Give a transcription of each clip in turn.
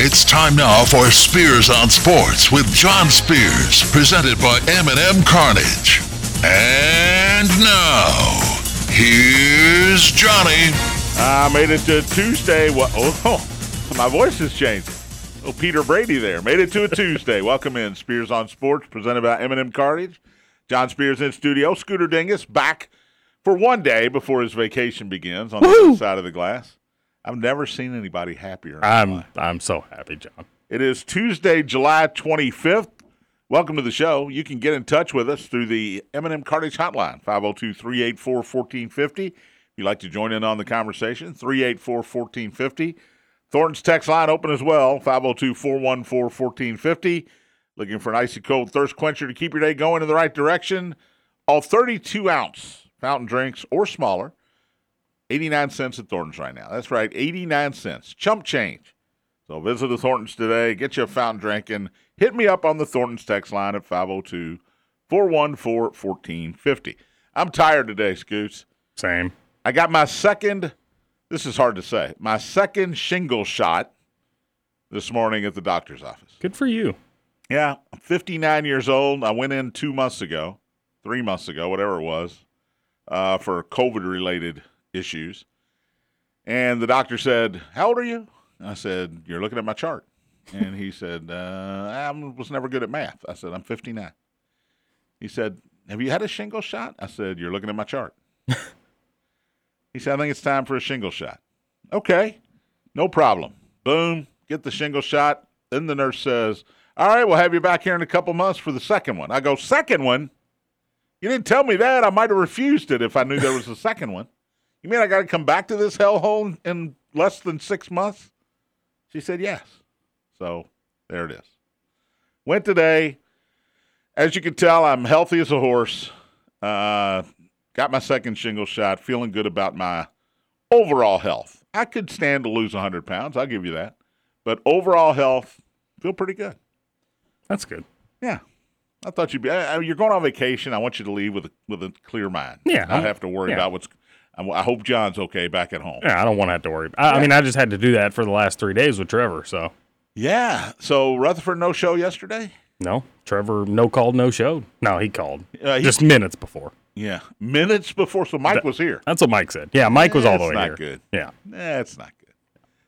It's time now for Spears on Sports with John Spears, presented by M&M Cartage. And now, here's Johnny. I made it to Tuesday. What? Oh, my voice has changed. Oh, Peter Brady there. Made it to a Tuesday. Welcome in Spears on Sports, presented by M&M Cartage. John Spears in studio. Scooter Dingus back for one day before his vacation begins on the other side of the glass. I've never seen anybody happier. I'm. I'm so happy, John. It is Tuesday, July 25th. Welcome to the show. You can get in touch with us through the M&M Cartage Hotline, 502-384-1450. If you'd like to join in on the conversation, 384-1450. Thornton's text line open as well, 502-414-1450. Looking for an icy cold thirst quencher to keep your day going in the right direction. All 32-ounce fountain drinks or smaller, 89 cents at Thornton's right now. That's right, 89 cents. Chump change. So visit the Thorntons today. Get you a fountain drink and hit me up on the Thorntons text line at 502 414 1450. I'm tired today, Scoots. Same. I got my second, this is hard to say, my second shingle shot this morning at the doctor's office. Good for you. Yeah, I'm 59 years old. I went in two months ago, three months ago, whatever it was, uh, for COVID related issues. And the doctor said, How old are you? I said, You're looking at my chart. And he said, uh, I was never good at math. I said, I'm 59. He said, Have you had a shingle shot? I said, You're looking at my chart. he said, I think it's time for a shingle shot. Okay, no problem. Boom, get the shingle shot. Then the nurse says, All right, we'll have you back here in a couple months for the second one. I go, Second one? You didn't tell me that. I might have refused it if I knew there was a second one. You mean I got to come back to this hellhole in less than six months? She said, Yes. So there it is. Went today. As you can tell, I'm healthy as a horse. Uh, got my second shingle shot. Feeling good about my overall health. I could stand to lose 100 pounds. I'll give you that. But overall health, feel pretty good. That's good. Yeah. I thought you'd be. Uh, you're going on vacation. I want you to leave with a with a clear mind. Yeah, Not I'm- have to worry yeah. about what's. I, hope John's okay back at home. Yeah, I don't want to have to worry. I, I mean, I just had to do that for the last three days with Trevor. So Yeah. So Rutherford no show yesterday. no, Trevor no called, no showed. No, he called Uh, he- just minutes before. Yeah, minutes before. So Mike was here. That's what Mike said. Yeah, Mike was all the way not here. good. Yeah, That's not good.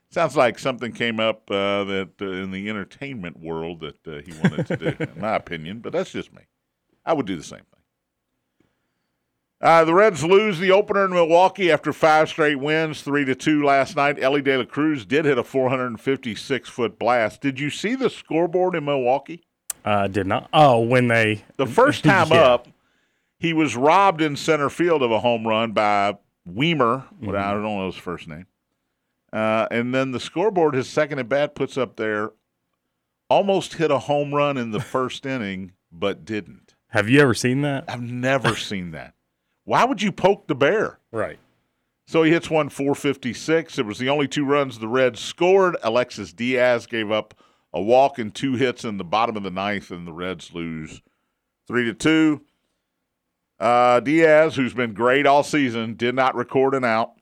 Sounds like something came up uh, that uh, in the entertainment world that uh, he wanted to do, in my opinion. But that's just me. I would do the same thing. Uh, the Reds lose the opener in Milwaukee after five straight wins, three to two last night. Elly De La Cruz did hit a 456 foot blast. Did you see the scoreboard in Milwaukee? uh, did not. Oh, when they The first time Yeah. up, he was robbed in center field of a home run by Wiemer. What I don't know his first name. Uh, and then the scoreboard, his second at bat, puts up there, almost hit a home run in the first inning, but didn't. Have you ever seen that? I've never seen that. Why would you poke the bear? Right. So he hits one 456. It was the only two runs the Reds scored. Alexis Diaz gave up a walk and two hits in the bottom of the ninth, and the Reds lose three to two. Uh, Diaz, who's been great all season, did not record an out.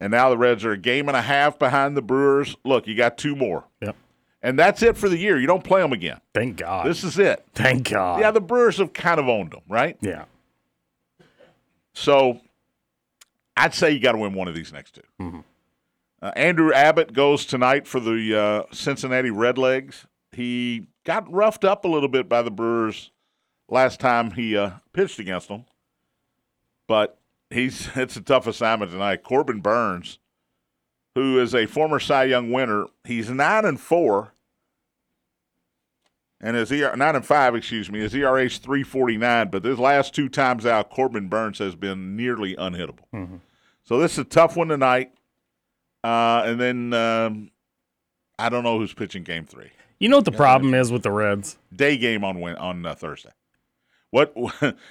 And now the Reds are a game and a half behind the Brewers. Look, you got two more. Yep. And that's it for the year. You don't play them again. Thank God. This is it. Thank God. Yeah, the Brewers have kind of owned them, right? yeah. So I'd say you got to win one of these next 2 Uh, Andrew Abbott goes tonight for the uh, Cincinnati Redlegs. He got roughed up a little bit by the Brewers last time he uh, pitched against them, but he's it's a tough assignment tonight. Corbin Burnes, who is a former Cy Young winner, he's nine and four. And his ER, nine and five, excuse me, his ERA is three forty nine. But his last two times out, Corbin Burnes has been nearly unhittable. So this is a tough one tonight. Uh, and then um, I don't know who's pitching Game Three. You know what the problem is with the Reds? Day game on Wed- on uh, Thursday. What?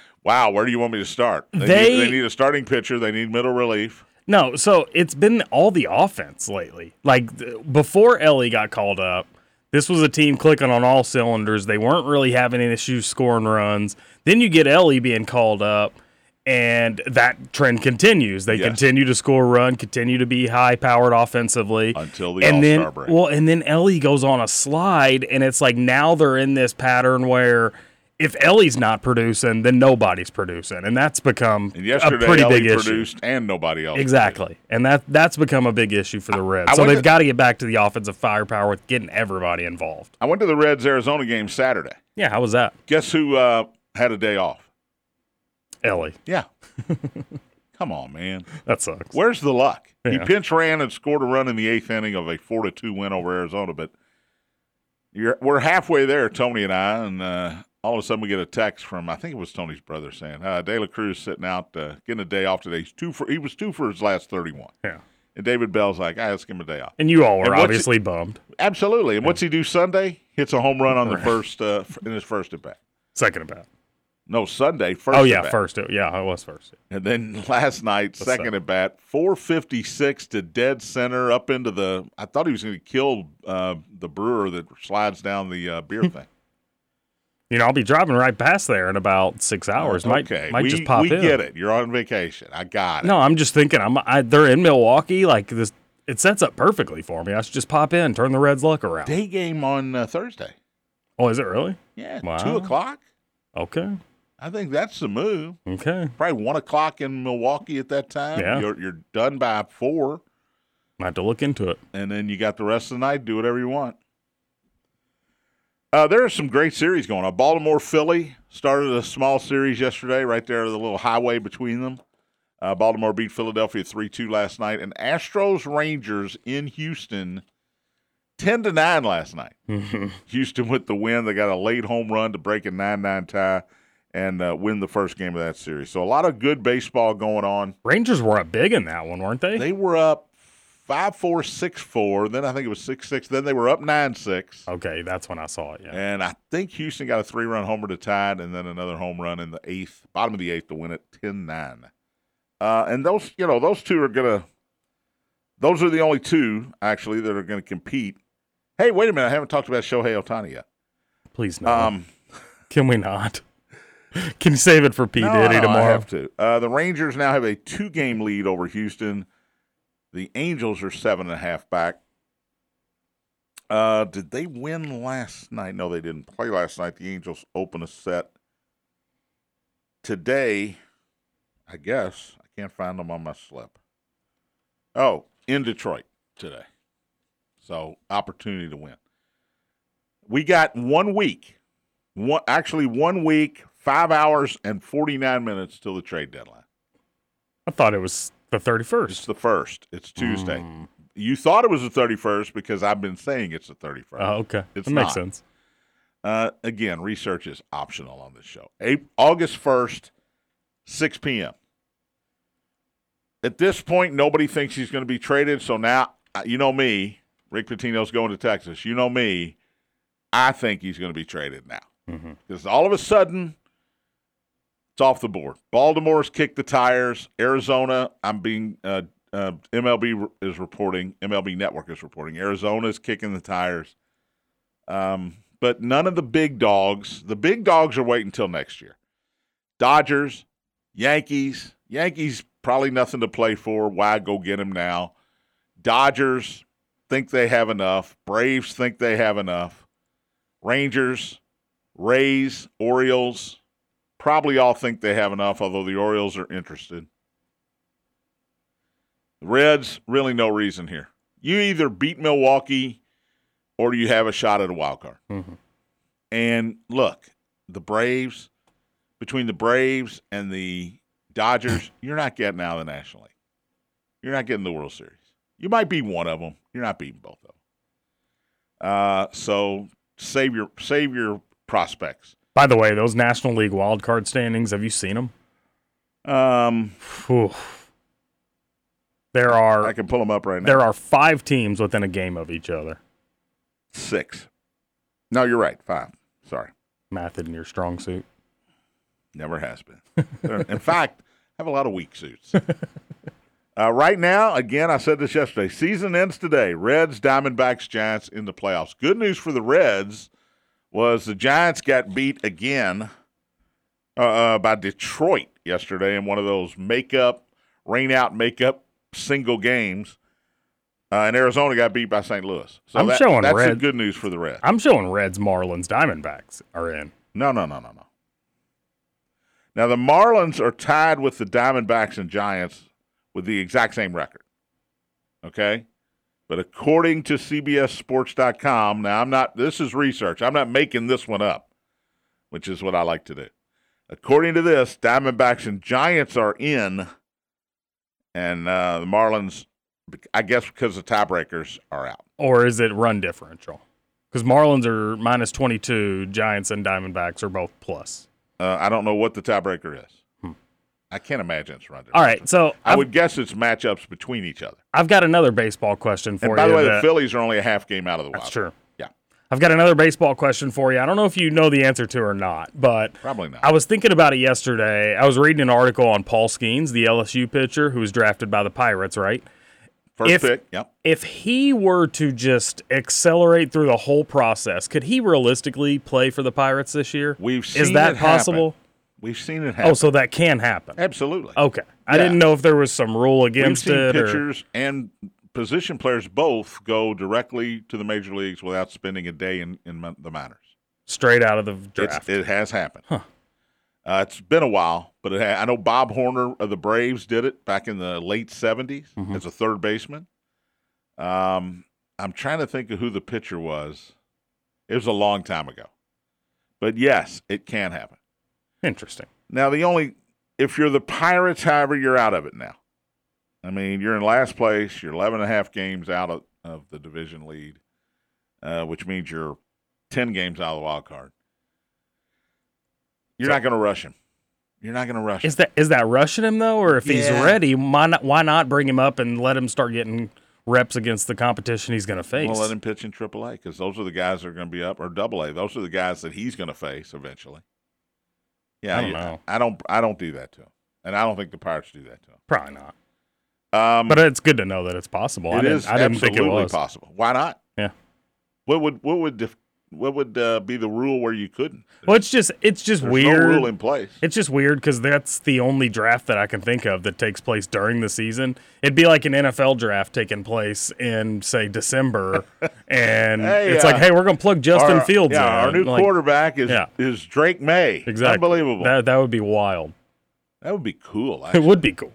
wow, where do you want me to start? They, They- need, they need a starting pitcher. They need middle relief. No, so it's been all the offense lately. Like th- before Elly got called up, this was a team clicking on all cylinders. They weren't really having any issues scoring runs. Then you get Elly being called up, and that trend continues. They Yes. continue to score a run, continue to be high powered offensively Until the and All-Star break. well, and then Elly goes on a slide, and it's like now they're in this pattern where if Elly's not producing, then nobody's producing, and that's become And a pretty Elly big issue. produced, and nobody else. Exactly, and that that's become a big issue for the Reds. I so they've to- got to get back to the offensive firepower with getting everybody involved. I went to the Reds Arizona game Saturday. Yeah, how was that, Guess who uh, had a day off? Elly? Yeah. Come on, man. That sucks. Where's the luck? He Yeah. pinch ran and scored a run in the eighth inning of a four to two win over Arizona, but you're, we're halfway there, Tony and I, and uh, all of a sudden we get a text from I think it was Tony's brother saying, uh, "De La Cruz sitting out, uh, getting a day off today. He's two for he was two for his last thirty one. Yeah, And David Bell's like, "I let's him a day off." and you all were obviously bummed. Absolutely. And what's he do Sunday? Hits a home run on the first uh, in his first at bat. Second at bat. No, Sunday first. Oh yeah, bat. first. Yeah, I was first. And then last night, second at bat, 456 to dead center up into the. I thought he was going to kill uh, the brewer that slides down the uh, beer thing. You know, I'll be driving right past there in about six hours. Might okay, might we, just pop we in. get it. You're on vacation. I got it. No, I'm just thinking. I'm. I, they're in Milwaukee. Like this, it sets up perfectly for me. I should just pop in, turn the Reds' luck around. Day game on uh, Thursday. Oh, is it really? Yeah, Wow. two o'clock. Okay. I think that's the move. Okay. Probably one o'clock in Milwaukee at that time. Yeah. You're, you're done by four, I have to look into it. and then you got the rest of the night. Do whatever you want. Uh, there are some great series going on. Baltimore Philly started a small series yesterday, right there, the little highway between them. Uh, Baltimore beat Philadelphia three two last night, and Astros Rangers in Houston ten to nine last night. Houston with the win. They got a late home run to break a nine nine tie and uh, win the first game of that series. So a lot of good baseball going on. Rangers were up big in that one, weren't they? They were up five four six four. Then I think it was six six. Then they were up nine six. okay, that's when I saw it. Yeah. And I think Houston got a three run homer to tie it, and then another home run in the eighth, bottom of the eighth to win it 10 9. Uh, and those, you know, those two are going to, those are the only two, actually, that are going to compete. Hey, wait a minute. I haven't talked about Shohei Ohtani yet. Please no. Um, Can we not? Can you save it for P no, Diddy no, I tomorrow? have to. Uh, the Rangers now have a two game lead over Houston. The Angels are seven and a half back. Uh, did they win last night? No, they didn't play last night. The Angels open a set today. I guess I can't find them on my slip. Oh, in Detroit today. So opportunity to win. We got one week, one actually one week, five hours and forty nine minutes till the trade deadline. I thought it was the 31st. It's the first. It's Tuesday. Mm. You thought it was the thirty first because I've been saying it's the thirty first. Oh, okay. It's that makes sense. Uh, again, research is optional on this show. August 1st, 6 p.m. At this point, nobody thinks he's going to be traded. So now, uh, you know me, Rick Pitino's going to Texas. You know me, I think he's going to be traded now. Mhm. Because all of a sudden, it's off the board. Baltimore's kicked the tires. Arizona, I'm being, uh, uh, MLB is reporting, MLB Network is reporting, Arizona's kicking the tires. Um, but none of the big dogs. The big dogs are waiting until next year. Dodgers, Yankees. Yankees probably nothing to play for. Why go get them now? Dodgers think they have enough. Braves think they have enough. Rangers, Rays, Orioles probably all think they have enough, although the Orioles are interested. The Reds, really no reason here. You either beat Milwaukee or you have a shot at a wild card. Mhm. And look, the Braves, between the Braves and the Dodgers, you're not getting out of the National League. You're not getting the World Series. You might be one of them. You're not beating both of them. Uh, so save your save your prospects. By the way, those National League wild card standings, have you seen them? Um, There are. I can pull them up right now. there are five teams within a game of each other. Six. No, you're right. Five. Sorry. Math in your strong suit. Never has been. In fact, I have a lot of weak suits. Uh, right now, again, I said this yesterday. Season ends today. Reds, Diamondbacks, Giants in the playoffs. Good news for the Reds was the Giants got beat again uh, uh, by Detroit yesterday in one of those makeup, rain out makeup single games. Uh, and Arizona got beat by St. Louis. So I'm that- showing that's red. good news for the Reds. I'm showing Reds, Marlins, Diamondbacks are in. No, no, no, no, no. Now the Marlins are tied with the Diamondbacks and Giants with the exact same record. Okay? But according to CBSSports.com, now I'm not this is research. I'm not making this one up, which is what I like to do. According to this, Diamondbacks and Giants are in and uh, the Marlins I guess because the tiebreakers are out. Or is it run differential? Because Marlins are minus 22, Giants and Diamondbacks are both plus. Uh, I don't know what the tiebreaker is. I can't imagine it's run. All right, so I I've, would guess it's matchups between each other. I've got another baseball question for And you. by the way, the Phillies are only a half game out of the wild. That's true. Yeah, I've got another baseball question for you. I don't know if you know the answer to or not, but probably not. I was thinking about it yesterday. I was reading an article on Paul Skenes, the LSU pitcher who was drafted by the Pirates, right? First if- pick. Yep. If he were to just accelerate through the whole process, could he realistically play for the Pirates this year? We've seen Is that it happen. We've seen it happen. Oh, so that can happen. absolutely. Okay. I Yeah. didn't know if there was some rule against We've seen it or pitchers and position players both go directly to the major leagues without spending a day in, in the minors. straight out of the It's, draft. it has happened. Uh, it's been a while, but it ha- I know Bob Horner of the Braves did it back in the late 70s Mm-hmm. as a third baseman. Um, I'm trying to think of who the pitcher was. It was a long time ago. But yes, it can happen. Interesting. Now, the only, if you're the Pirates, however, you're out of it now. I mean, you're in last place. You're 11 and a half games out of, of the division lead, uh, which means you're 10 games out of the wild card. You're So- not going to rush him. You're not going to rush him. Is that is that rushing him though, or if he's ready, why not why not bring him up and let him start getting reps against the competition he's going to face? Well, let him pitch in AAA because those are the guys that are going to be up, or Double A. Those are the guys that he's going to face eventually. Yeah, I don't know. I don't. I don't do that to him, and I don't think the Pirates do that to him. Probably not. Um, But it's good to know that it's possible. I didn't, is I didn't think it was. possible. Why not? Yeah. What would what would what would uh, be the rule where you couldn't? Well, it's just it's just There's weird. no rule in place. It's just weird because that's the only draft that I can think of that takes place during the season. It'd be like an NFL draft taking place in, say, December, and Hey, it's uh, like, hey, we're gonna plug Justin Our- Fields yeah, in. our new Like, quarterback is Yeah. is Drake Maye. Exactly. Unbelievable. That, That that would be wild. That would be cool. It would be cool.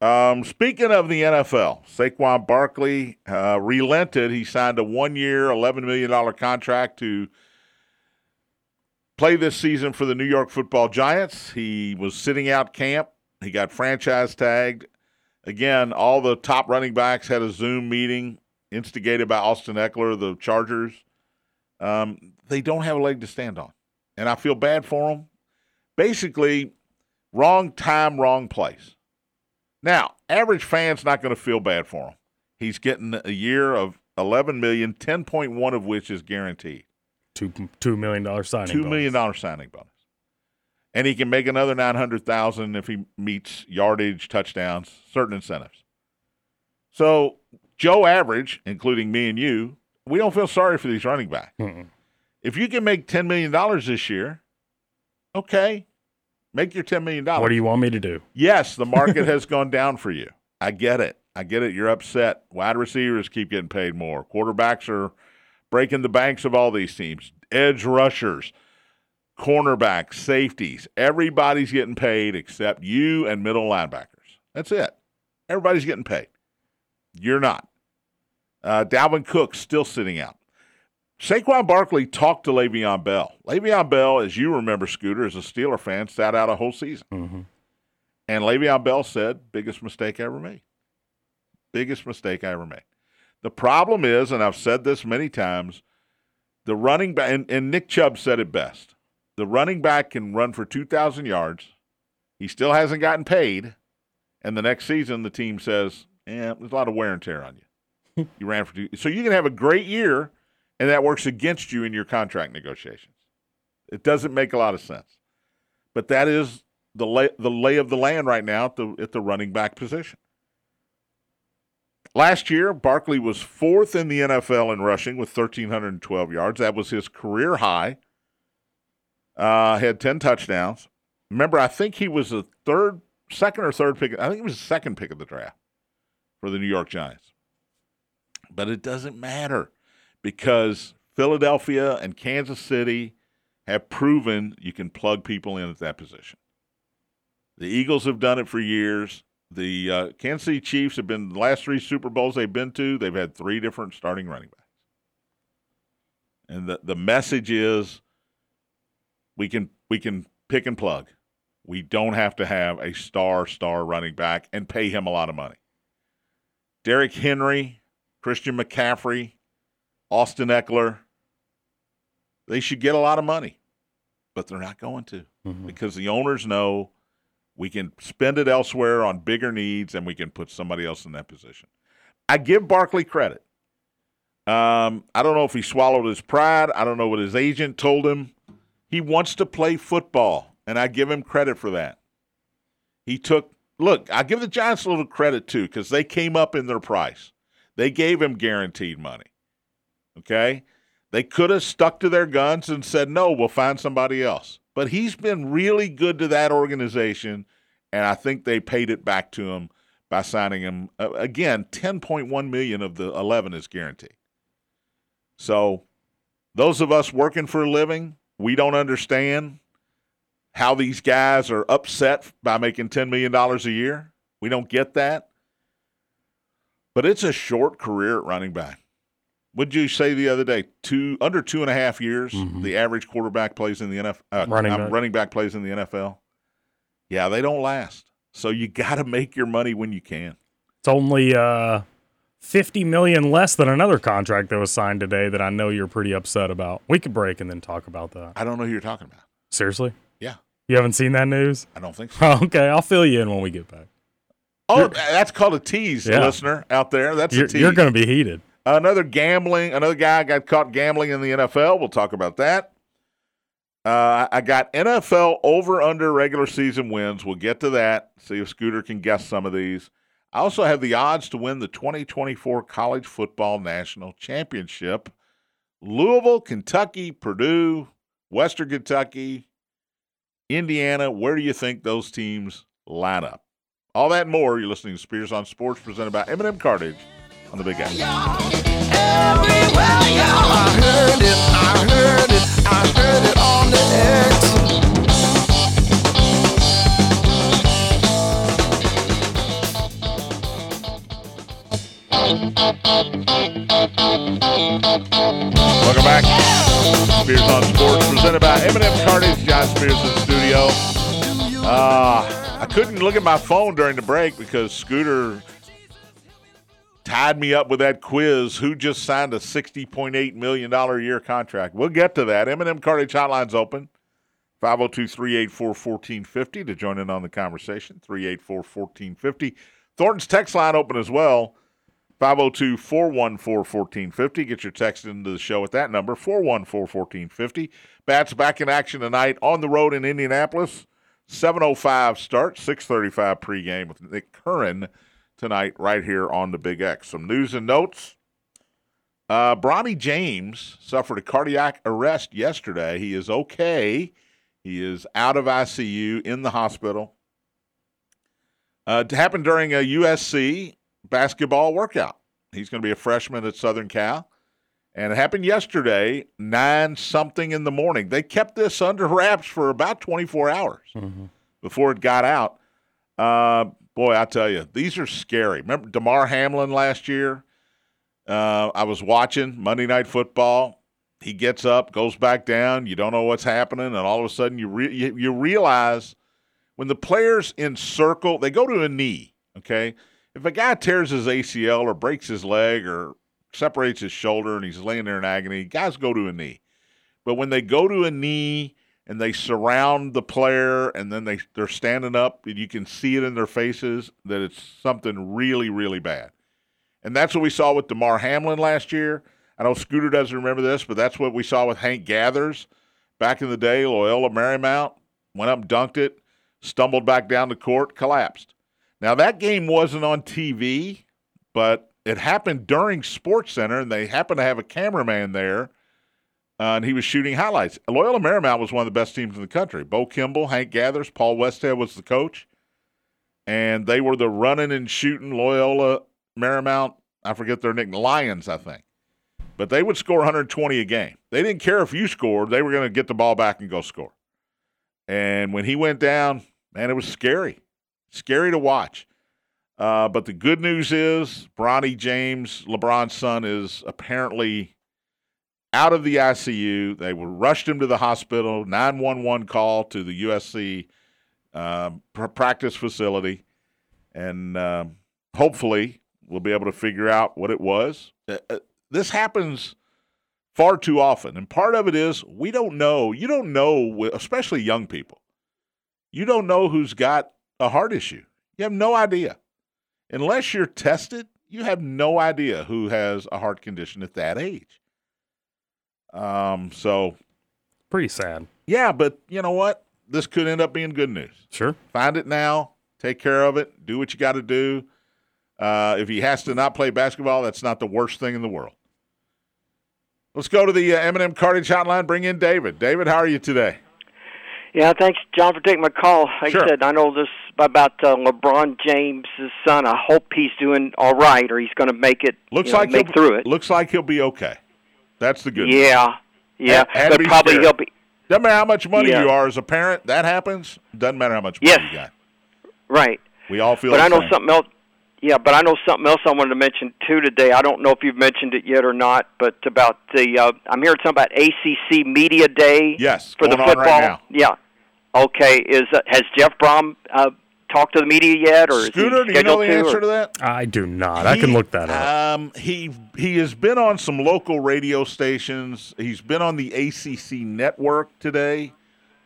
Um, speaking of the NFL, Saquon Barkley uh, relented. He signed a one-year, eleven million dollar contract to play this season for the New York Football Giants. He was sitting out camp. He got franchise tagged. Again, all the top running backs had a Zoom meeting instigated by Austin Ekeler, the Chargers. Um, they don't have a leg to stand on, and I feel bad for them. Basically, wrong time, wrong place. Now, average fan's not going to feel bad for him. He's getting a year of 11 million, 10.1 of which is guaranteed. Two two million dollar signing. Two million dollar signing bonus. And he can make another 900,000 if he meets yardage, touchdowns, certain incentives. So, Joe average, including me and you, we don't feel sorry for these running backs. Mm-mm. If you can make $10 million this year, okay, make your $10 million. What do you want me to do? Yes, the market has gone down for you. I get it. I get it. You're upset. Wide receivers keep getting paid more. Quarterbacks are breaking the banks of all these teams. Edge rushers, cornerbacks, safeties. Everybody's getting paid except you and middle linebackers. That's it. Everybody's getting paid. You're not. Uh, Dalvin Cook's still sitting out. Saquon Barkley talked to Le'Veon Bell. Le'Veon Bell, as you remember, Scooter, as a Steeler fan, sat out a whole season. Mhm. And Le'Veon Bell said, biggest mistake I ever made. Biggest mistake I ever made. The problem is, and I've said this many times, the running back, and, and Nick Chubb said it best the running back can run for 2,000 yards. He still hasn't gotten paid. And the next season, the team says, yeah, there's a lot of wear and tear on you. you ran for two. So you can have a great year, and that works against you in your contract negotiations. It doesn't make a lot of sense. But that is the lay, the lay of the land right now at the at the running back position. Last year, Barkley was fourth in the NFL in rushing with 1,312 yards. That was his career high. Uh, had 10 touchdowns. Remember, I think he was the third, second or third pick. I think he was the second pick of the draft for the New York Giants. But it doesn't matter because Philadelphia and Kansas City have proven you can plug people in at that position. The Eagles have done it for years. The uh, Kansas City Chiefs have been the last three Super Bowls they've been to. They've had three different starting running backs, and the the message is we can we can pick and plug. We don't have to have a star star running back and pay him a lot of money. Derrick Henry, Christian McCaffrey, Austin Ekeler, they should get a lot of money, but they're not going to mm-hmm. because the owners know we can spend it elsewhere on bigger needs and we can put somebody else in that position. I give Barkley credit. Um, I don't know if he swallowed his pride. I don't know what his agent told him. He wants to play football, and I give him credit for that. He took, look, I give the Giants a little credit too because they came up in their price. They gave him guaranteed money. Okay? They could have stuck to their guns and said, no, we'll find somebody else. But he's been really good to that organization, and I think they paid it back to him by signing him. Again, 10.1 million of the 11 is guaranteed. So those of us working for a living, we don't understand how these guys are upset by making $10 million a year. We don't get that. But it's a short career at running back. Would you say the other day, two under two and a half years, mm-hmm. the average quarterback plays in the NFL. Uh, running, back. running back plays in the NFL. Yeah, they don't last. So you got to make your money when you can. It's only uh, fifty million less than another contract that was signed today that I know you're pretty upset about. We could break and then talk about that. I don't know who you're talking about. Seriously? Yeah. You haven't seen that news? I don't think so. okay, I'll fill you in when we get back. Oh, you're, that's called a tease, yeah. listener out there. That's you're, a tease. You're going to be heated. Another gambling, another guy got caught gambling in the NFL. We'll talk about that. Uh, I got NFL over under regular season wins. We'll get to that. See if Scooter can guess some of these. I also have the odds to win the 2024 College Football National Championship. Louisville, Kentucky, Purdue, Western Kentucky, Indiana. Where do you think those teams line up? All that and more. You're listening to Spears on Sports, presented by M&M Cartage on the Big X. Welcome back. Spears on Sports, presented by M&M John Spears in the studio. Uh, I couldn't look at my phone during the break because Scooter tied me up with that quiz. Who just signed a $60.8 million a year contract? We'll get to that. M&M Cartage Hotline's open. 502-384-1450 to join in on the conversation. 384-1450. Thornton's text line open as well. 502-414-1450. Get your text into the show at that number, 414-1450. Bats back in action tonight on the road in Indianapolis. 7.05 start, 6.35 pregame with Nick Curran tonight right here on the Big X. Some news and notes. Uh, Bronny James suffered a cardiac arrest yesterday. He is okay. He is out of ICU in the hospital. Uh, it happened during a USC basketball workout. He's going to be a freshman at Southern Cal. And it happened yesterday, nine something in the morning. They kept this under wraps for about 24 hours mm-hmm. before it got out. Uh, boy, I tell you, these are scary. Remember Damar Hamlin last year? Uh, I was watching Monday Night Football. He gets up, goes back down. You don't know what's happening, and all of a sudden you re- you, you realize when the players encircle, they go to a knee. Okay, if a guy tears his ACL or breaks his leg or separates his shoulder and he's laying there in agony, guys go to a knee. But when they go to a knee and they surround the player and then they they're standing up and you can see it in their faces that it's something really really bad. And that's what we saw with damar hamlin last year. I know scooter doesn't remember this but that's what we saw with hank gathers back in the day loyola marymount went up dunked it stumbled back down the court collapsed. Now that game wasn't on tv but it happened during sports center and they happened to have a cameraman there uh, and he was shooting highlights. Loyola Marymount was one of the best teams in the country. Bo Kimble, Hank Gathers, Paul Westhead was the coach, and they were the running and shooting Loyola Marymount. I forget their nickname, Lions, I think. But they would score 120 a game. They didn't care if you scored; they were going to get the ball back and go score. And when he went down, man, it was scary, scary to watch. Uh, but the good news is, Bronny James, LeBron's son, is apparently out of the ICU. They were rushed him to the hospital. 911 call to the USC uh, practice facility, and uh, hopefully we'll be able to figure out what it was. Uh, uh, this happens far too often, and part of it is we don't know. You don't know, especially young people. You don't know who's got a heart issue. You have no idea. Unless you're tested, you have no idea who has a heart condition at that age. Um, so pretty sad. Yeah, but you know what? This could end up being good news. Sure. Find it now. Take care of it. Do what you got to do. Uh, if he has to not play basketball, that's not the worst thing in the world. Let's go to the uh, M&M Cartage Hotline. Bring in David. David, how are you today? Yeah, thanks, John, for taking my call. Like sure. I said, I know this about uh, LeBron James' son. I hope he's doing all right, or he's going to make it. Looks you know, like make through it. Looks like he'll be okay. That's the good. Yeah, yeah, had but probably scared. he'll be. Doesn't matter how much money Yeah. you are as a parent. That happens. Doesn't matter how much money Yes. you got. Right, We all feel. but I know same. something else. Yeah, but I know something else I wanted to mention too today. I don't know if you've mentioned it yet or not, but about the uh, I'm hearing something about ACC Media Day. Yes, for the right football. now. Yeah. Okay. Is uh, has Jeff Brohm uh, talked to the media yet, or Scooter, is do he you know the to? answer or- to that? I do not. I can look that up. Um, he he has been on some local radio stations. He's been on the ACC network today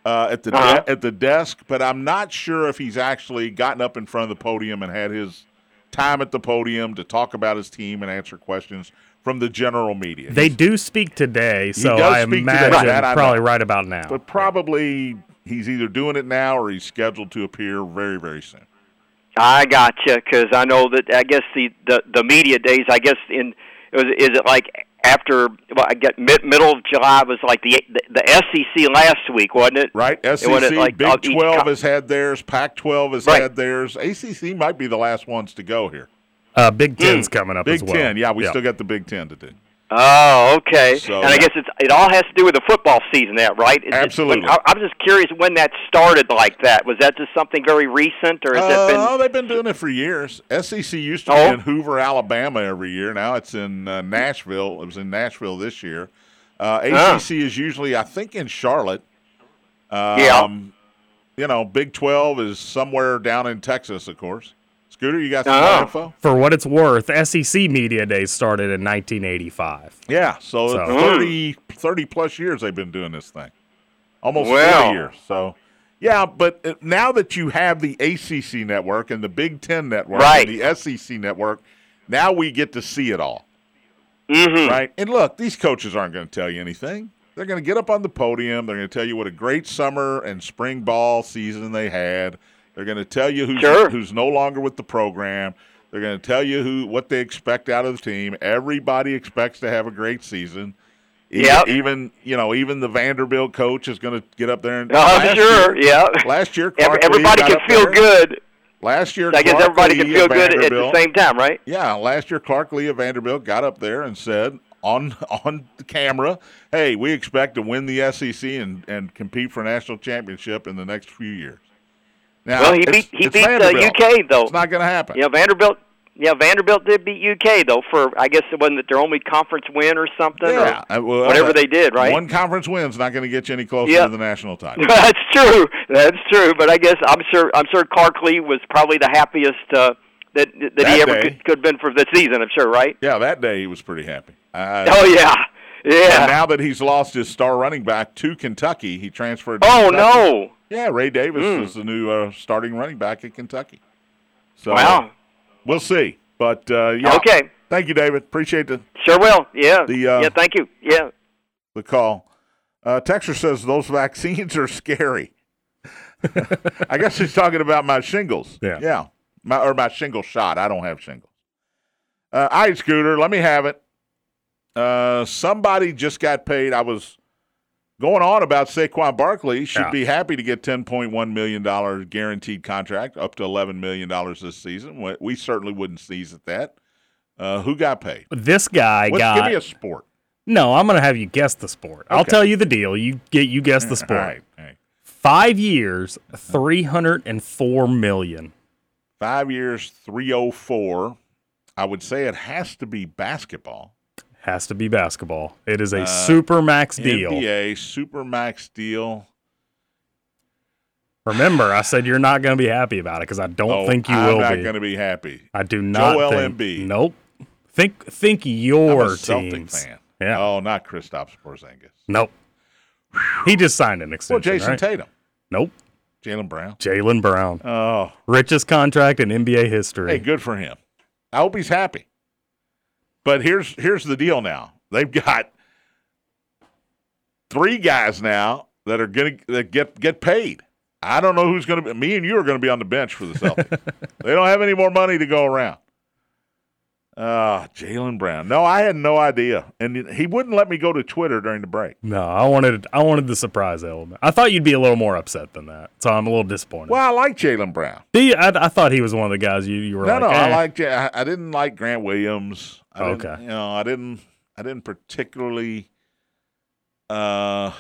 uh, at the Uh-huh. at the desk, but I'm not sure if he's actually gotten up in front of the podium and had his time at the podium to talk about his team and answer questions from the general media. They He's- do speak today, so I speak today. imagine That I probably right about now. but probably he's either doing it now or he's scheduled to appear very very soon. I gotcha, because I know that I guess the, the the media days. I guess in it was is it like after well I get mid, middle of July was like the, the the SEC last week, wasn't it? Right, SEC, wasn't like Big of each 12 has had theirs, Pac 12 has Right. had theirs. ACC might be the last ones to go here. uh, Big Ten's coming up Big as well. 10, yeah, we still got the Big 10 to do. Oh, okay. So, and I guess it's it all has to do with the football season, that right? It's- it's- Absolutely. I, I'm just curious when that started like that. Was that just something very recent, or has Uh, it been? oh, they've been doing it for years. SEC used to Oh. be in Hoover, Alabama every year. Now it's in uh, Nashville. It was in Nashville this year. Uh. ACC is usually, I think, in Charlotte. Um, Yeah. You know, Big 12 is somewhere down in Texas, of course. Scooter, you got some more info? For what it's worth, SEC Media Day started in 1985. Yeah, so, So- 30, 30 plus years they've been doing this thing. Almost Wow. 40 years. So, yeah, but uh, now that you have the ACC network and the Big Ten network Right. and the SEC network, now we get to see it all, hmm right? And look, these coaches aren't going to tell you anything. They're going to get up on the podium. They're going to tell you what a great summer and spring ball season they had. They're going to tell you who's, Sure. who's no longer with the program. They're going to tell you who what they expect out of the team. Everybody expects to have a great season. Even, Yep. even you know, even the Vanderbilt coach is going to get up there and. Oh, sure. Year, yeah. last year, Clark everybody can feel there. good. Last year, I guess Clark everybody Lee can feel good at the same time, right? yeah, last year Clark Lea of Vanderbilt got up there and said on on camera, "Hey, we expect to win the SEC and, and compete for a national championship in the next few years." Now, Well, he beat he beat the UK though. It's not going to happen. Yeah, Vanderbilt. Yeah, Vanderbilt did beat UK though for I guess it wasn't their only conference win or something. Yeah, uh, well, whatever uh, they did, right? One conference win's not going to get you any closer Yeah. to the national title. That's true. That's true. But I guess I'm sure I'm sure Clark Lea was probably the happiest uh, that that That he ever day. could, could have been for the season. I'm sure, right? yeah, that day he was pretty happy. Uh, Oh yeah, And yeah. now that he's lost his star running back to Kentucky, he transferred. To Oh Kentucky. no! Yeah, Ray Davis Mm. is the new uh, starting running back at Kentucky. So Wow. we'll see. But uh, yeah, Okay, Thank you, David. Appreciate the sure will. Yeah. The, uh, yeah. Thank you. Yeah. the call. Uh, Texter says those vaccines are scary. I guess he's talking about my shingles. Yeah. yeah, my or my shingle shot. I don't have shingles. Uh, all right, Scooter, let me have it. Uh, somebody just got paid. I was going on about Saquon Barkley should Yeah. be happy to get $10.1 million guaranteed contract, up to $11 million this season. We- We certainly wouldn't sneeze at that. Uh, who got paid? This guy Let's got give me a sport. no. I'm going to have you guess the sport. I'll tell you the deal. You get you guess the sport. All right, all right. Five years, three hundred and four million. Five years, 304. I would say it has to be basketball. Has to be basketball. It is a Uh, super max deal. NBA, Supermax deal. Remember, I said you're not going to be happy about it because I don't Oh, think you will. I'm not going to be happy. I do not Joel think. Embiid. Nope. Think think I'm your teams. fan. Yeah. Oh, not Kristaps Porzingis. Nope. He just signed an extension. Well. Jayson right? Tatum, Nope. Jaylen Brown. Jaylen Brown, Oh, richest contract in NBA history. hey, good for him. I hope he's happy. But here's here's the deal. Now they've got three guys now that are going to that get get paid. I don't know who's going to be. Me and you are going to be on the bench for the Celtics. they don't have any more money to go around. Ah, Jaylen Brown. No, I had no idea, and he wouldn't let me go to Twitter during the break. No, I wanted I wanted the surprise element. I thought you'd be a little more upset than that, so I'm a little disappointed. Well, I like Jaylen Brown. See, I, I thought he was one of the guys you, you were No, like, no, I eh. like. I I didn't like Grant Williams. I didn't- Okay. You know, I didn't. I didn't particularly uh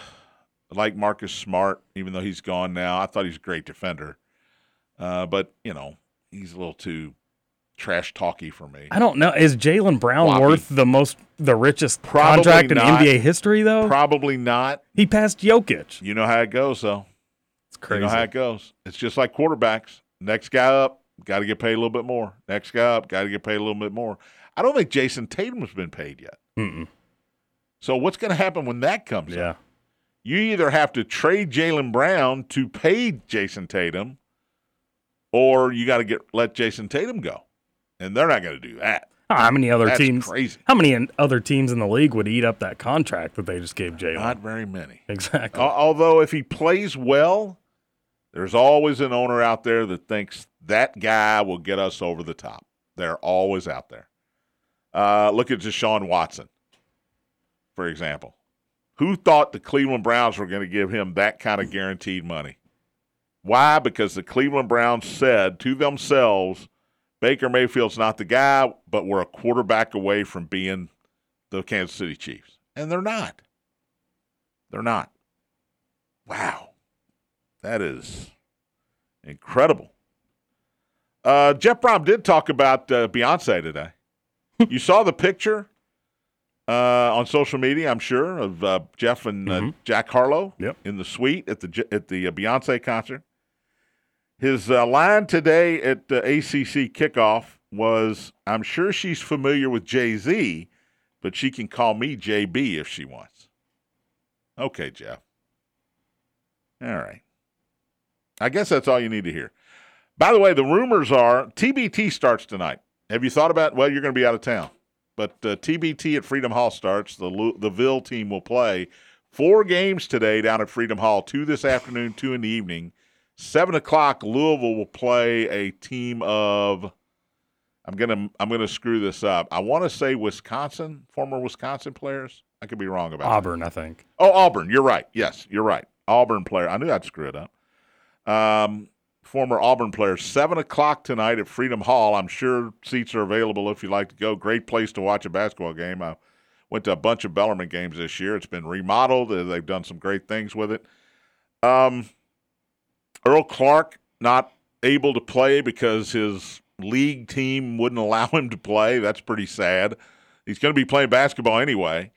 like Marcus Smart, even though he's gone now. I thought he's a great defender, uh, but you know, he's a little too trash talky for me. I don't know. Is Jaylen Brown Floppy. worth the most the richest Probably contract in not. NBA history though? Probably not. he passed Jokic. You know how it goes, though. It's crazy. You know how it goes. It's just like quarterbacks. Next guy up, got to get paid a little bit more. Next guy up, got to get paid a little bit more. I don't think Jayson Tatum's been paid yet. Mm-mm. So what's going to happen when that comes? Yeah. up? You either have to trade Jaylen Brown to pay Jayson Tatum, or you got to get let Jayson Tatum go, and they're not going to do that. Ah, how many other That's teams? crazy. How many other teams in the league would eat up that contract that they just gave Jaylen? Not very many. exactly. Al- Although if he plays well, there's always an owner out there that thinks that guy will get us over the top. They're always out there. Uh, look at Deshaun Watson, for example. Who thought the Cleveland Browns were going to give him that kind of guaranteed money? Why? Because the Cleveland Browns said to themselves, Baker Mayfield's not the guy, but we're a quarterback away from being the Kansas City Chiefs. And they're not. They're not. Wow. That is incredible. Uh, Jeff Brohm did talk about uh, Beyonce today. You saw the picture uh, on social media, I'm sure, of uh, Jeff and uh, Mhm. Jack Harlow Yep. in the suite at the at the uh, Beyonce concert. His uh, line today at the ACC kickoff was, "I'm sure she's familiar with Jay Z, but she can call me JB if she wants." Okay, Jeff. All right. I guess that's all you need to hear. By the way, the rumors are TBT starts tonight. Have you thought about? Well, you're going to be out of town, but uh, TBT at Freedom Hall starts. The the Ville team will play four games today down at Freedom Hall. Two this afternoon, two in the evening. Seven o'clock, Louisville will play a team of. I'm gonna I'm gonna screw this up. I want to say Wisconsin, former Wisconsin players. I could be wrong about that. Auburn, I think. Oh, Auburn. You're right. Yes, you're right. Auburn player. I knew I'd screw it up. Um, former Auburn player. Seven o'clock tonight at Freedom Hall. I'm sure seats are available if you'd like to go. Great place to watch a basketball game. I went to a bunch of Bellarmine games this year. It's been remodeled. Uh, They've done some great things with it. Um, Earl Clark not able to play because his league team wouldn't allow him to play. That's pretty sad. He's going to be playing basketball anyway.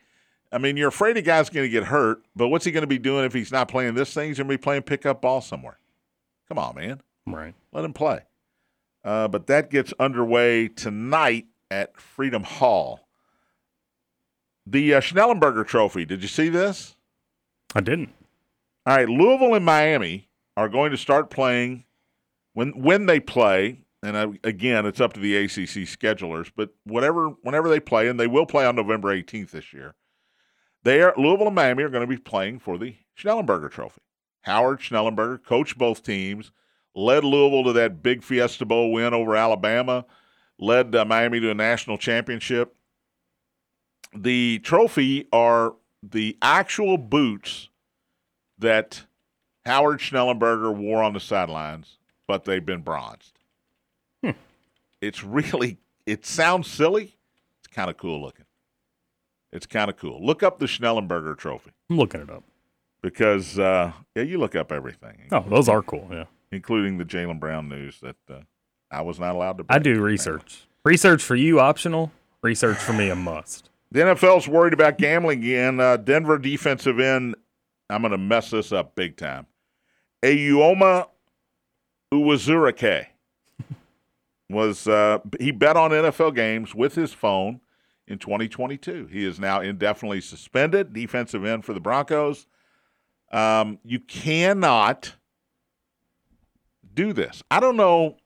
I mean, you're afraid a guy's going to get hurt, but what's he going to be doing if he's not playing this thing? He's going to be playing pickup ball somewhere. Come on, man. Right. Let him play. Uh, but that gets underway tonight at Freedom Hall. The uh, Schnellenberger Trophy. Did you see this? I didn't. All right, Louisville and Miami are going to start playing when when they play. And I, again, it's up to the ACC schedulers, but whatever whenever they play, and they will play on November 18th this year. They are Louisville and Miami are going to be playing for the Schnellenberger Trophy. Howard Schnellenberger coached both teams, led Louisville to that big Fiesta Bowl win over Alabama, led uh, Miami to a national championship. The trophy are the actual boots that Howard Schnellenberger wore on the sidelines, but they've been bronzed. Hmm. It's really, it sounds silly. It's kind of cool looking. It's kind of cool. Look up the Schnellenberger trophy I'm looking it up. Because, uh, yeah, you look up everything, Oh, those are cool. Yeah, including the Jaylen Brown news that uh, I was not allowed to. I do research. Research for you optional. Research for me a must. The NFL's worried about gambling again. Uh, Denver defensive end, I'm going to mess this up big time. Ayuma Uwazurike was uh, he bet on NFL games with his phone in 2022. He is now indefinitely suspended. Defensive end for the Broncos. Um, you cannot do this. I don't know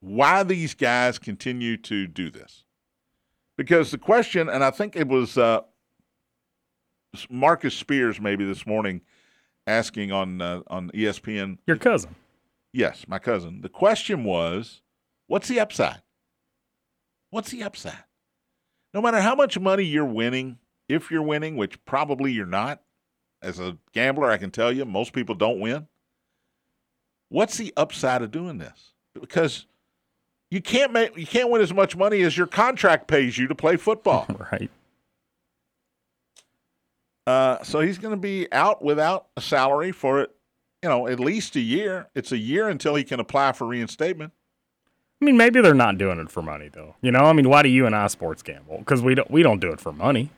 why these guys continue to do this because the question, and I think it was uh, Marcus Spears maybe this morning asking on uh, on ESPN. Your cousin. Yes, my cousin. The question was, what's the upside? What's the upside? No matter how much money you're winning, if you're winning, which probably you're not, as a gambler, I can tell you most people don't win. What's the upside of doing this? Because you can't make you can't win as much money as your contract pays you to play football. Right. Uh, so he's going to be out without a salary for it, you know, at least a year. It's a year until he can apply for reinstatement. I mean, maybe they're not doing it for money though. You know, I mean, why do you and I sports gamble? Because we don't we don't do it for money.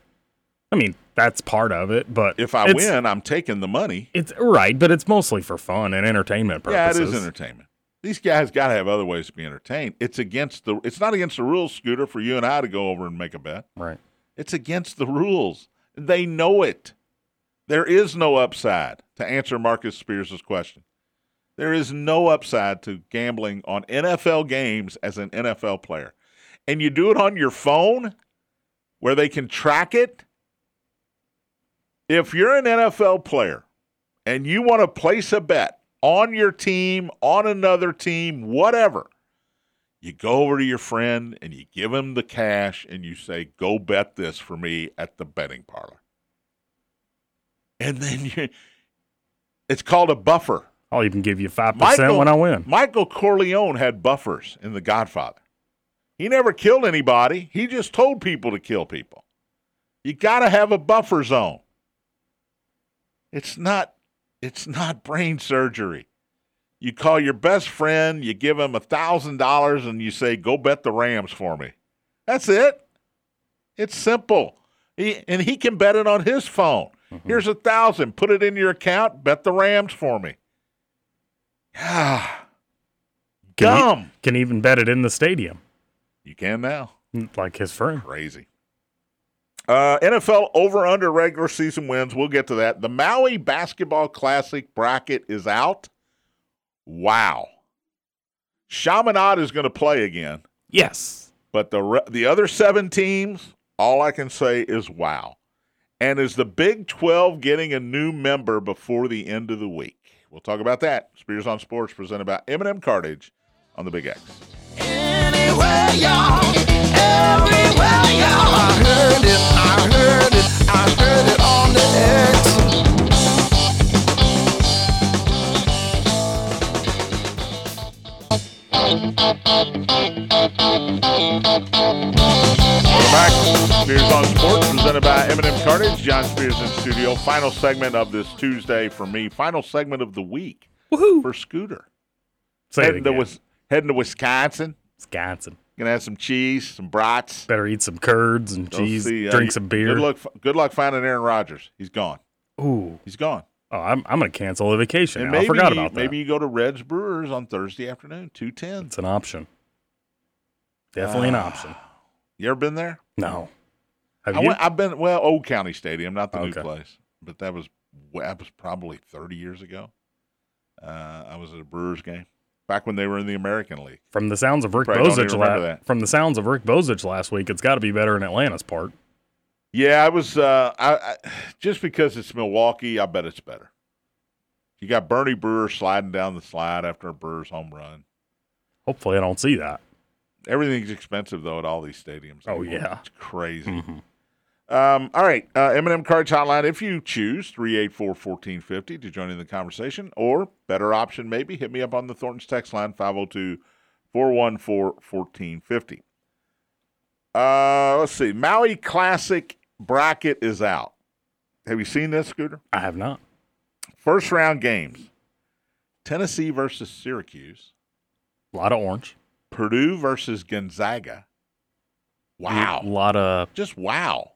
I mean, that's part of it, but If I win, I'm taking the money. it's right, but it's mostly for fun and entertainment purposes. Yeah, it is entertainment. These guys got to have other ways to be entertained. It's against the. It's not against the rules, Scooter, for you and I to go over and make a bet. Right. It's against the rules. They know it. There is no upside to answer Marcus Spears' question. There is no upside to gambling on NFL games as an NFL player. And you do it on your phone where they can track it. If you're an NFL player and you want to place a bet on your team, on another team, whatever, you go over to your friend and you give him the cash and you say, "Go bet this for me at the betting parlor." And then you it's called a buffer. Oh, I'll even give you five percent when I win. Michael Corleone had buffers in The Godfather. He never killed anybody. He just told people to kill people. You got to have a buffer zone. It's not it's not brain surgery. You call your best friend, you give him a thousand dollars, and you say, "Go bet the Rams for me." That's it. It's simple, he, and he can bet it on his phone. Here's a thousand. Put it in your account. Bet the Rams for me. Ah, Can, dumb. he, can even bet it in the stadium, You can now. like his friend. Crazy. Uh, NFL over under regular season wins. We'll get to that. The Maui Basketball Classic bracket is out. Wow. Chaminade is going to play again, Yes. but the re- the other seven teams, all I can say is wow. And is the Big 12 getting a new member before the end of the week? We'll talk about that. Spears on Sports presented by M&M Cartage on the Big X. Anywhere, y'all. I heard it. I heard it. I heard it on the X. Welcome back. Spears on Sports, presented by M&M Cartage. John Spears in studio. Final segment of this Tuesday for me. Final segment of the week Woohoo! for Scooter. Say Heading to, again. Wis- heading to Wisconsin. Wisconsin. Gonna have some cheese, some brats. Better eat some curds and Go cheese. see, uh, drink some beer. Good luck. Good luck finding Aaron Rodgers. He's gone. Ooh. He's gone. Oh, I'm I'm gonna cancel the vacation. And now. maybe I forgot about that. maybe you go to Reds Brewers on Thursday afternoon, two ten. it's an option. Definitely an Ah. option. You ever been there? No. Have I you? went, I've been well, Old County Stadium, not the Okay. new place, but that was that was probably thirty years ago. Uh, I was at a Brewers game back when they were in the American League. from the sounds of Rick Probably Bozich, la- from the sounds of Rick Bozich last week, it's got to be better in Atlanta's part. Yeah, I was. Uh, I, I just because it's Milwaukee, I bet it's better. You got Bernie Brewer sliding down the slide after a Brewers home run. Hopefully, I don't see that. Everything's expensive though at all these stadiums. Oh, anymore. yeah. it's crazy. Mhm. Um, all right, uh, M&M Cards Hotline. If you choose 384-1450 to join in the conversation, or better option maybe, hit me up on the Thornton's text line 502-414-1450. Uh, let's see. Maui Classic bracket is out. Have you seen this, Scooter? I have not. First round games: Tennessee versus Syracuse, A lot of orange. Purdue versus Gonzaga. Wow, A lot of just wow.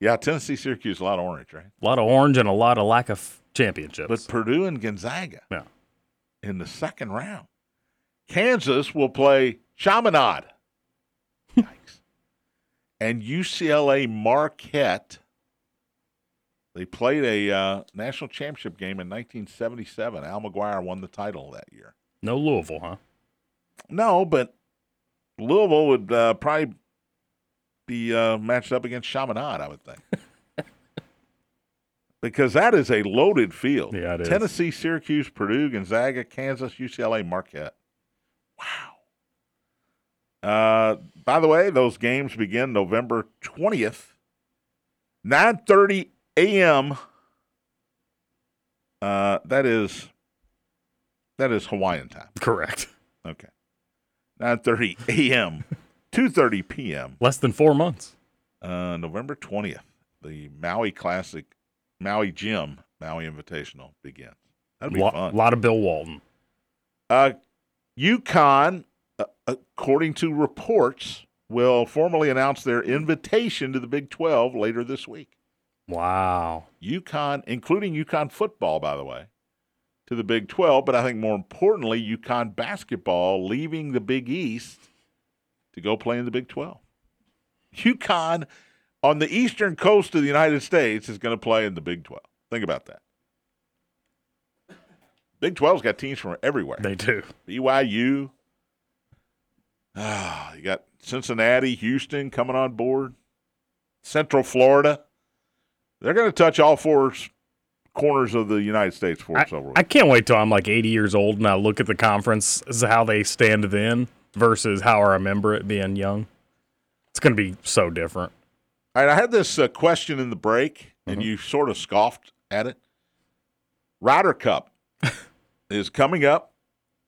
Yeah, Tennessee, Syracuse, a lot of orange, right? a lot of orange and a lot of lack of championships. But Purdue and Gonzaga yeah. in the second round. Kansas will play Chaminade. Yikes. And UCLA Marquette. They played a uh, national championship game in 1977. Al McGuire won the title that year. No Louisville, huh? No, but Louisville would uh, probably be uh, matched up against Chaminade, I would think. because that is a loaded field. Yeah, it is. Tennessee, Syracuse, Purdue, Gonzaga, Kansas, UCLA, Marquette. Wow. Uh, by the way, those games begin November 20th, 9.30 a.m. Uh, that is that is Hawaiian time. Correct. Okay. 9:30 a.m. 2:30 p.m. Less than four months. Uh, November 20th, the Maui Classic, Maui Jim, Maui Invitational begins. That'd be A fun. lot of Bill Walton. Uh, UConn, uh, according to reports, will formally announce their invitation to the Big 12 later this week. Wow. UConn, including UConn football, by the way, to the Big 12, but I think more importantly, UConn basketball leaving the Big East to go play in the Big 12. UConn on the eastern coast of the United States is going to play in the Big 12. Think about that. Big 12's got teams from everywhere. They do. BYU. Ah, you got Cincinnati, Houston coming on board. Central Florida. They're going to touch all four corners of the United States for I. I can't wait till I'm like 80 years old and I look at the conference as how they stand then versus how I remember it being young. It's going to be so different. All right, I had this uh, question in the break, and you sort of scoffed at it. Ryder Cup is coming up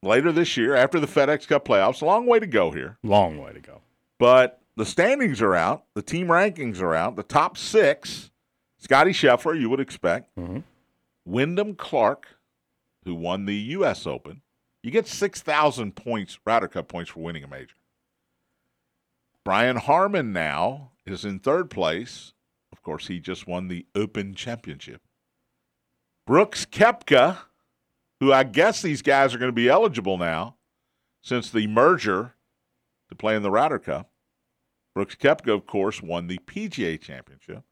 later this year after the FedEx Cup playoffs. A long way to go here. Long way to go. But the standings are out, the team rankings are out, the top six. Scotty Scheffler, you would expect. Mhm. Wyndham Clark, who won the U.S. Open. You get 6,000 points, Ryder Cup points for winning a major. Brian Harman now is in third place. Of course, he just won the Open Championship. Brooks Koepka, who I guess these guys are going to be eligible now since the merger to play in the Ryder Cup. Brooks Koepka, of course, won the PGA Championship.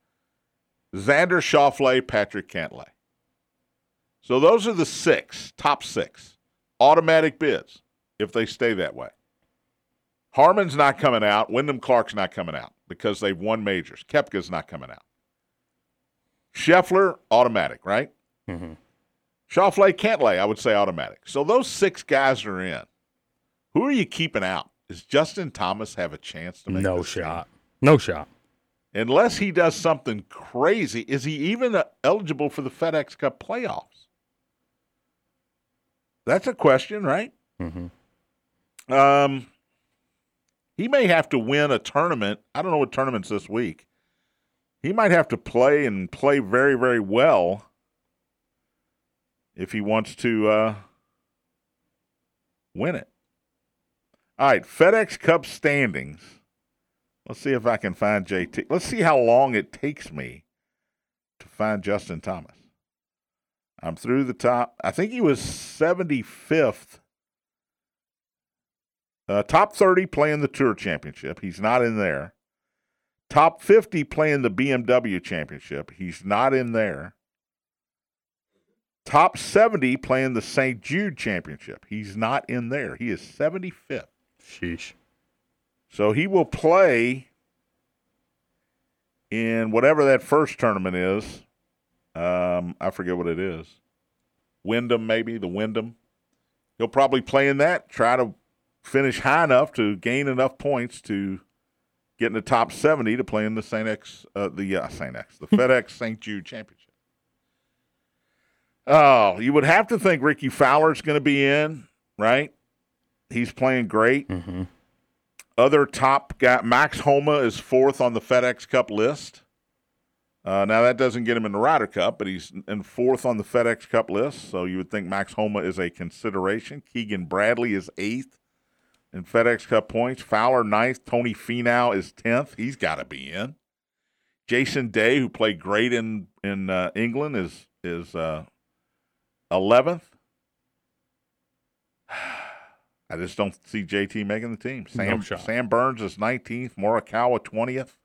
Xander Schauffele, Patrick Cantlay. So those are the six, top six. Automatic bids if they stay that way. Harman's not coming out. Wyndham Clark's not coming out because they've won majors. Koepka's not coming out. Scheffler, automatic, right? Mhm. Schauffele, Cantlay, I would say automatic. So those six guys are in. Who are you keeping out? Does Justin Thomas have a chance to make No shot. No shot. Unless he does something crazy, is he even uh, eligible for the FedEx Cup playoffs? That's a question, right? hmm Um, he may have to win a tournament. I don't know what tournaments this week. He might have to play and play very, very well if he wants to uh, win it. All right, FedEx Cup standings. Let's see if I can find JT. Let's see how long it takes me to find Justin Thomas. I'm through the top. I think he was 75th. Uh, top 30 playing the Tour Championship. He's not in there. Top 50 playing the BMW Championship. He's not in there. Top 70 playing the St. Jude Championship. He's not in there. He is 75th. Sheesh. So he will play in whatever that first tournament is. Um, I forget what it is. Wyndham, maybe the Wyndham. He'll probably play in that. Try to finish high enough to gain enough points to get in the top 70 to play in the St. X, uh, the uh, St. X, the FedEx St. Jude Championship. Oh, you would have to think Rickie Fowler's going to be in, right? He's playing great. Mm-hmm. Other top guy, Max Homa is fourth on the FedEx Cup list. Uh, now that doesn't get him in the Ryder Cup, but he's in fourth on the FedEx Cup list, so you would think Max Homa is a consideration. Keegan Bradley is eighth in FedEx Cup points. Fowler ninth. Tony Finau is tenth. He's got to be in. Jason Day, who played great in in uh, England, is is uh, eleventh. I just don't see JT making the team. Sam shot. Sam Burns is nineteenth. Morikawa twentieth.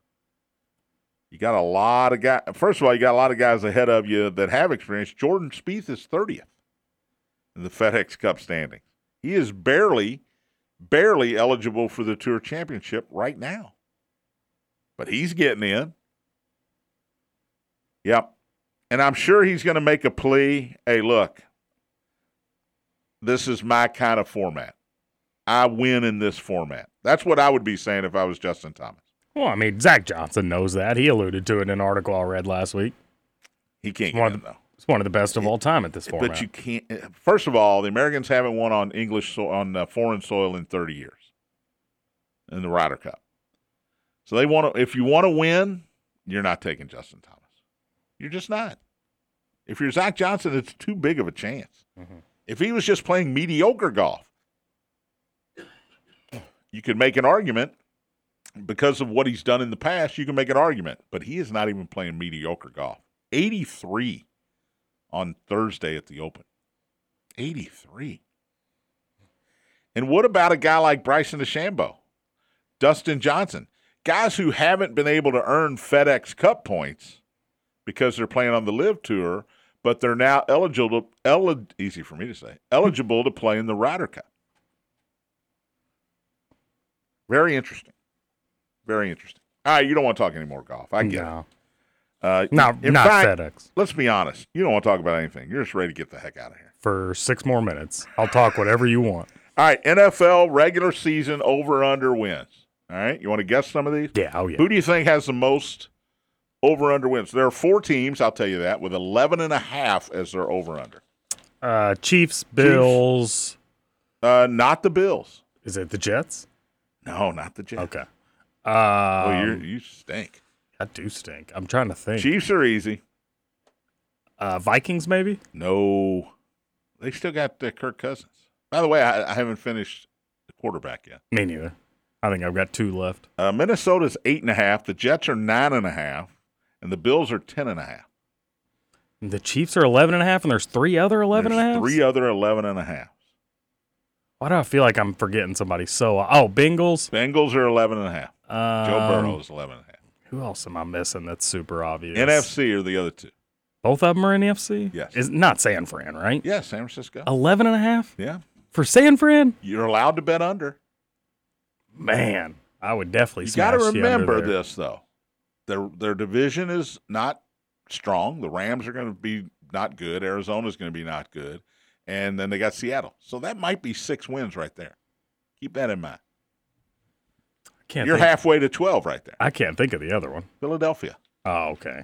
You got a lot of guys. First of all, you got a lot of guys ahead of you that have experience. Jordan Spieth is 30th in the FedEx Cup standings. He is barely, barely eligible for the Tour Championship right now. But he's getting in. Yep. And I'm sure he's going to make a plea. Hey, look, this is my kind of format. I win in this format. That's what I would be saying if I was Justin Thomas. Well, I mean, Zach Johnson knows that. He alluded to it in an article I read last week. He can't One get of the- though. It's one of the best of all time at this format. But you can't. First of all, the Americans haven't won on English so, on uh, foreign soil in 30 years in the Ryder Cup. So they want to. If you want to win, you're not taking Justin Thomas. You're just not. If you're Zach Johnson, it's too big of a chance. If he was just playing mediocre golf, you could make an argument because of what he's done in the past. You can make an argument, but he is not even playing mediocre golf. 83 on Thursday at the Open. 83. And what about a guy like Bryson DeChambeau, Dustin Johnson, guys who haven't been able to earn FedEx Cup points because they're playing on the LIV Tour, but they're now eligible. Eli- easy for me to say, eligible to play in the Ryder Cup. Very interesting. Very interesting. All right, you don't want to talk any more golf. I get it. no, Uh, no, in not fact, FedEx. Let's be honest. You don't want to talk about anything. You're just ready to get the heck out of here. For six more minutes, I'll talk whatever you want. All right, NFL regular season over under wins. All right, you want to guess some of these? Yeah, oh yeah. Who do you think has the most over under wins? There are four teams, I'll tell you that, with 11 and a half as their over under. Uh, Chiefs, Bills. Uh, not the Bills. Is it the Jets? No, not the Jets. Okay. Oh, Um, you you stink. I do stink. I'm trying to think. Chiefs are easy. Uh, Vikings, maybe. No, they still got uh, Kirk Cousins. By the way, I, I haven't finished the quarterback yet. Me neither. I think I've got two left. Uh, Minnesota's eight and a half. The Jets are nine and a half, and the Bills are ten and a half. The Chiefs are eleven and a half, and there's three other 11 and a There's half. Three other 11 and a half. Why do I feel like I'm forgetting somebody? So, oh, Bengals. Bengals are 11 and a half. Joe Um, Burrow is 11 and a half. Who else am I missing? That's super obvious. NFC or the other two. Both of them are in NFC. Yes. Is not San Fran, right? Yeah, San Francisco. 11 and a half Yeah. for San Fran. You're allowed to bet under. Man, I would definitely. You got to smash the under remember this, though. Their, their division is not strong. The Rams are going to be not good. Arizona's going to be not good. And then they got Seattle. So that might be six wins right there. Keep that in mind. Can't. You're think, halfway to 12 right there. I can't think of the other one. Philadelphia. Oh, okay.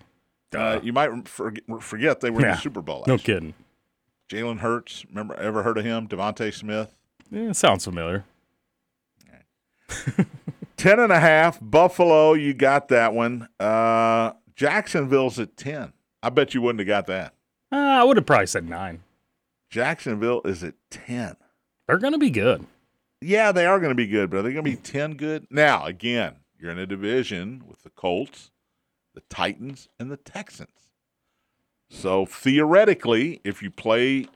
Uh, you might forget, forget they were in Yeah. the Super Bowl. Last no year. kidding. Jalen Hurts. Remember, ever heard of him? DeVonta Smith. Yeah, sounds familiar. Ten and a half. Buffalo, you got that one. Uh, Jacksonville's at ten. I bet you wouldn't have got that. Uh, I would have probably said nine. Jacksonville is at ten. They're going to be good. Yeah, they are going to be good, but are they going to be ten good? Now, again, you're in a division with the Colts, the Titans, and the Texans. So theoretically, if you play,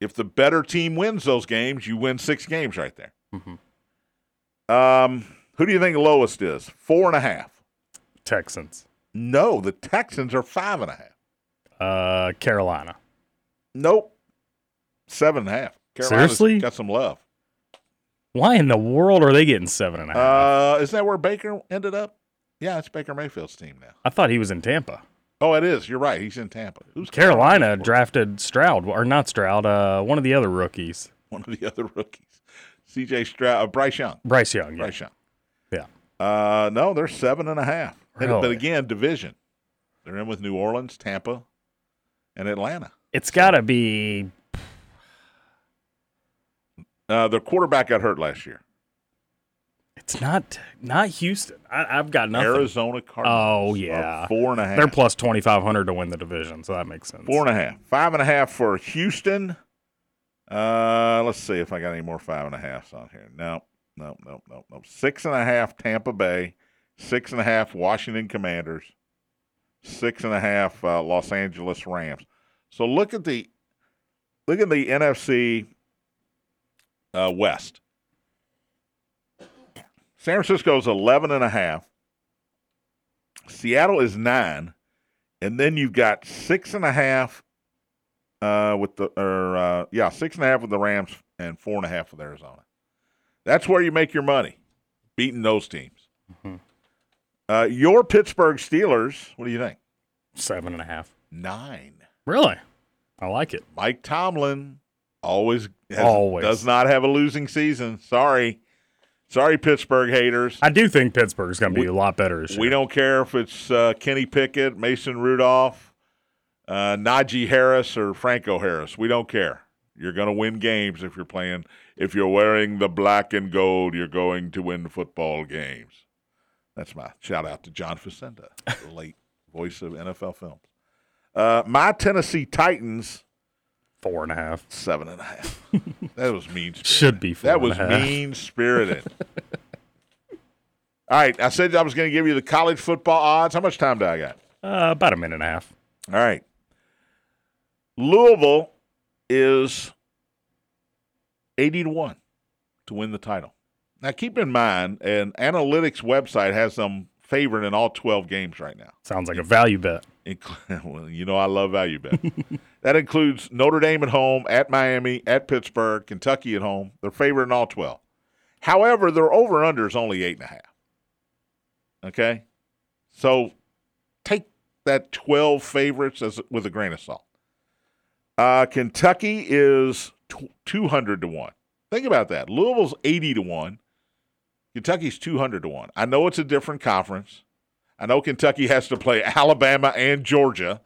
if the better team wins those games, you win six games right there. Mhm. Um, who do you think the lowest is? Four and a half. Texans. No, the Texans are five and a half. Uh, Carolina. Nope, seven and a half. Carolina's Seriously? got some love. Why in the world are they getting seven and a half? Uh, is that where Baker ended up? Yeah, it's Baker Mayfield's team now. I thought he was in Tampa. Oh, it is. You're right. He's in Tampa. Who's Carolina drafted Stroud, or not Stroud, uh, one of the other rookies, One of the other rookies. C.J. Stroud, uh, Bryce Young. Bryce Young. Yeah. Bryce Young. yeah. Uh, no, they're seven and a half. And- But again, division. They're in with New Orleans, Tampa, and Atlanta. It's got to be. Uh, their quarterback got hurt last year. It's not not Houston. I, I've got nothing. Arizona Cardinals. Oh, yeah. four and a half. They're plus twenty five hundred to win the division, so that makes sense. Four and a half. Five and a half for Houston. Uh, let's see if I got any more five and a halfs on here. No, no, no, no, no. Six and a half Tampa Bay. Six and a half Washington Commanders. Six and a half uh, Los Angeles Rams. So look at the look at the NFC uh, West. San Francisco's 11 and a half. Seattle is nine. And then you've got six and a half uh, with the, or uh, yeah, six and a half with the Rams and four and a half with Arizona. That's where you make your money, beating those teams. Uh, your Pittsburgh Steelers, what do you think? Seven and a half. Nine. Really? I like it. Mike Tomlin always has, Always. does not have a losing season. Sorry, sorry, Pittsburgh haters. I do think Pittsburgh's going to be a lot better this year. We don't care if it's uh, Kenny Pickett, Mason Rudolph, uh, Najee Harris, or Franco Harris. We don't care. You're going to win games if you're playing. If you're wearing the black and gold, you're going to win football games. That's my shout out to John Facenda, the late voice of NFL films. Uh, my Tennessee Titans, Four and a half. seven and a half. that was mean. spirited. Should be four That was mean spirited. All right, I said I was going to give you the college football odds. How much time do I got? Uh, about a minute and a half. All right. Louisville is 80 to 1 to win the title. Now, keep in mind, an analytics website has them favored in all 12 games right now. Sounds like a value bet. Well, you know I love value bet. that includes Notre Dame at home, at Miami, at Pittsburgh, Kentucky at home. They're favored in all twelve. However, their over under is only eight and a half. Okay, so take that twelve favorites as with a grain of salt. Uh, Kentucky is two hundred to one. Think about that. Louisville's eighty to one. Kentucky's two hundred to one. I know it's a different conference. I know Kentucky has to play Alabama and Georgia.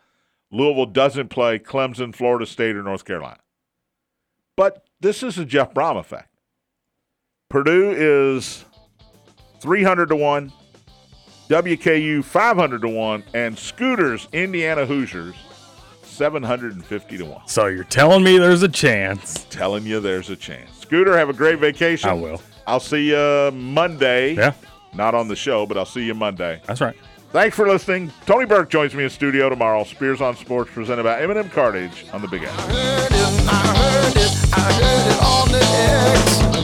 Louisville doesn't play Clemson, Florida State, or North Carolina. But this is a Jeff Brohm effect. Purdue is 300 to 1, WKU 500 to 1, and Scooters, Indiana Hoosiers, 750 to 1. So you're telling me there's a chance? Telling you there's a chance. Scooter, have a great vacation. I will. I'll see you Monday. Yeah, Not on the show, but I'll see you Monday. that's right. Thanks for listening. Tony Burke joins me in studio tomorrow. Spears on Sports, presented by M&M Cartage on the Big Apple. heard it, I heard it, I heard it on the X.